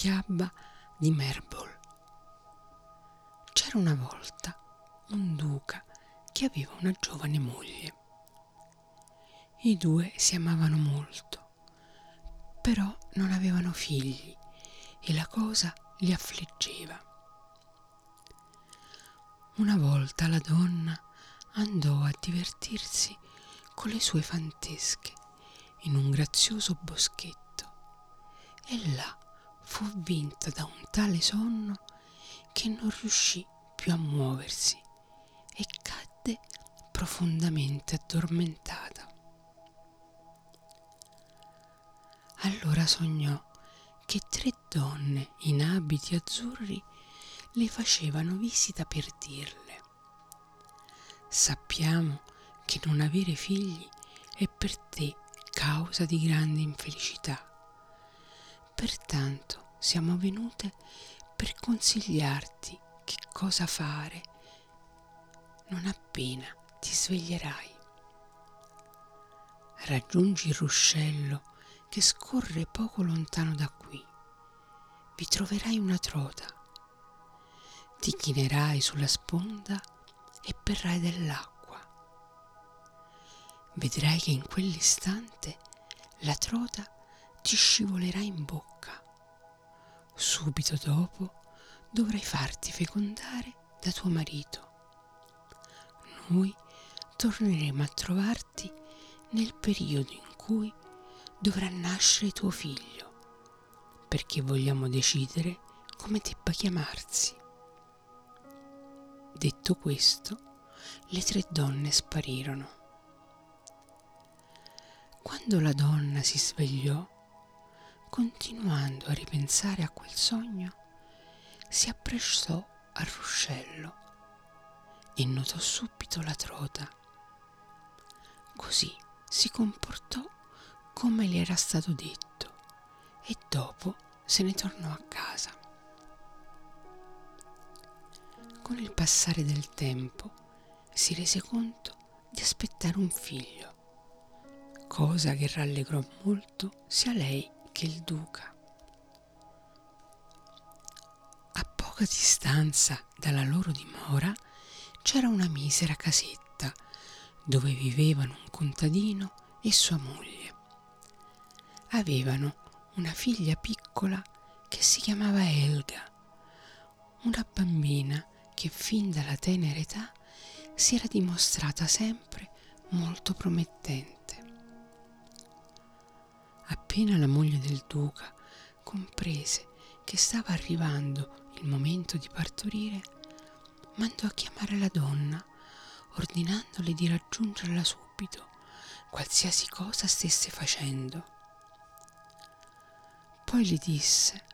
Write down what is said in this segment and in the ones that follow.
fiaba di Merbol. C'era una volta un duca che aveva una giovane moglie. I due si amavano molto, però non avevano figli e la cosa li affliggeva. Una volta la donna andò a divertirsi con le sue fantesche in un grazioso boschetto e là fu vinta da un tale sonno che non riuscì più a muoversi e cadde profondamente addormentata. Allora sognò che tre donne in abiti azzurri le facevano visita per dirle sappiamo che non avere figli è per te causa di grande infelicità. Pertanto siamo venute per consigliarti che cosa fare non appena ti sveglierai. Raggiungi il ruscello che scorre poco lontano da qui. Vi troverai una trota. Ti chinerai sulla sponda e berrai dell'acqua. Vedrai che in quell'istante la trota ti scivolerà in bocca. Subito dopo dovrai farti fecondare da tuo marito. Noi torneremo a trovarti nel periodo in cui dovrà nascere tuo figlio, perché vogliamo decidere come debba chiamarsi. Detto questo, le tre donne sparirono. Quando la donna si svegliò, continuando a ripensare a quel sogno, si appressò al ruscello e notò subito la trota. Così si comportò come le era stato detto e dopo se ne tornò a casa. Con il passare del tempo si rese conto di aspettare un figlio, cosa che rallegrò molto sia lei che il duca. A poca distanza dalla loro dimora c'era una misera casetta dove vivevano un contadino e sua moglie. Avevano una figlia piccola che si chiamava Elga, una bambina che fin dalla tenera età si era dimostrata sempre molto promettente. Appena la moglie del duca comprese che stava arrivando il momento di partorire, mandò a chiamare la donna, ordinandole di raggiungerla subito, qualsiasi cosa stesse facendo. Poi le disse,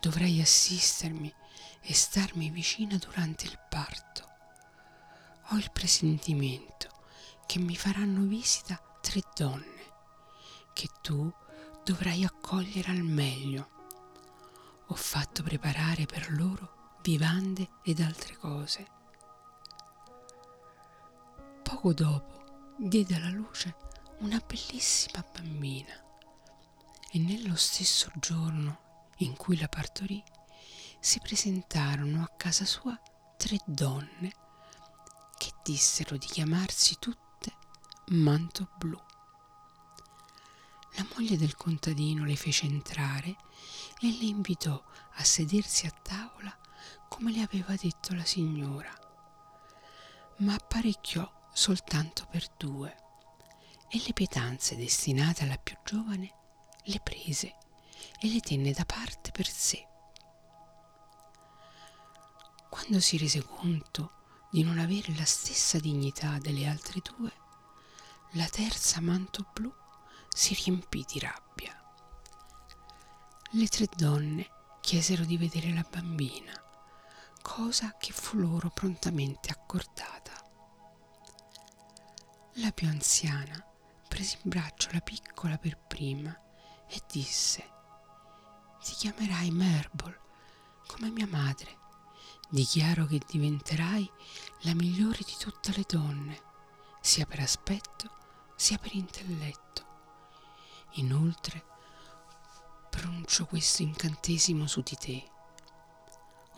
dovrai assistermi e starmi vicina durante il parto. Ho il presentimento che mi faranno visita tre donne che tu dovrai accogliere al meglio. Ho fatto preparare per loro vivande ed altre cose. Poco dopo diede alla luce una bellissima bambina e nello stesso giorno in cui la partorì si presentarono a casa sua tre donne che dissero di chiamarsi tutte Manto Blu. La moglie del contadino le fece entrare e le invitò a sedersi a tavola come le aveva detto la signora, ma apparecchiò soltanto per due e le pietanze destinate alla più giovane le prese e le tenne da parte per sé. Quando si rese conto di non avere la stessa dignità delle altre due, la terza manto blu si riempì di rabbia. Le tre donne chiesero di vedere la bambina, cosa che fu loro prontamente accordata. La più anziana prese in braccio la piccola per prima e disse Ti chiamerai Merbol come mia madre dichiaro che diventerai la migliore di tutte le donne, sia per aspetto sia per intelletto. Inoltre pronuncio questo incantesimo su di te.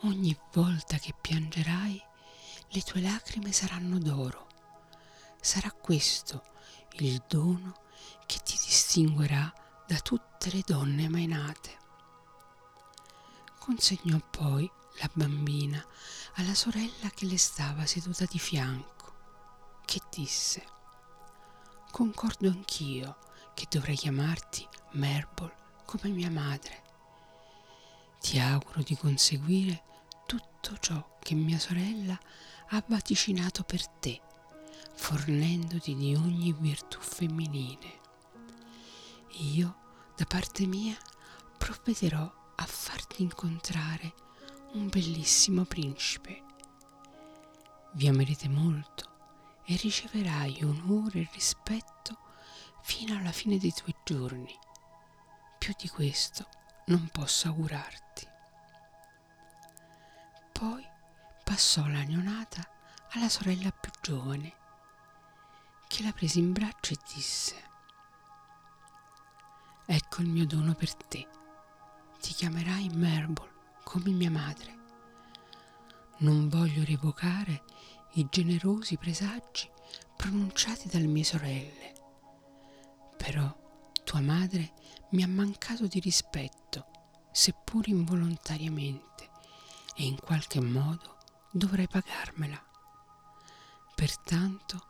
Ogni volta che piangerai, le tue lacrime saranno d'oro. Sarà questo il dono che ti distinguerà da tutte le donne mai nate. Consegnò poi la bambina alla sorella che le stava seduta di fianco, che disse, Concordo anch'io che dovrei chiamarti Merbol come mia madre. Ti auguro di conseguire tutto ciò che mia sorella ha vaticinato per te, fornendoti di ogni virtù femminile. Io, da parte mia, provvederò a farti incontrare un bellissimo principe. Vi amerete molto e riceverai onore e rispetto fino alla fine dei tuoi giorni. Più di questo non posso augurarti. Poi passò la neonata alla sorella più giovane, che la prese in braccio e disse, Ecco il mio dono per te. Ti chiamerai Merbol come mia madre. Non voglio revocare i generosi presagi pronunciati dalle mie sorelle. Però tua madre mi ha mancato di rispetto, seppur involontariamente, e in qualche modo dovrei pagarmela. Pertanto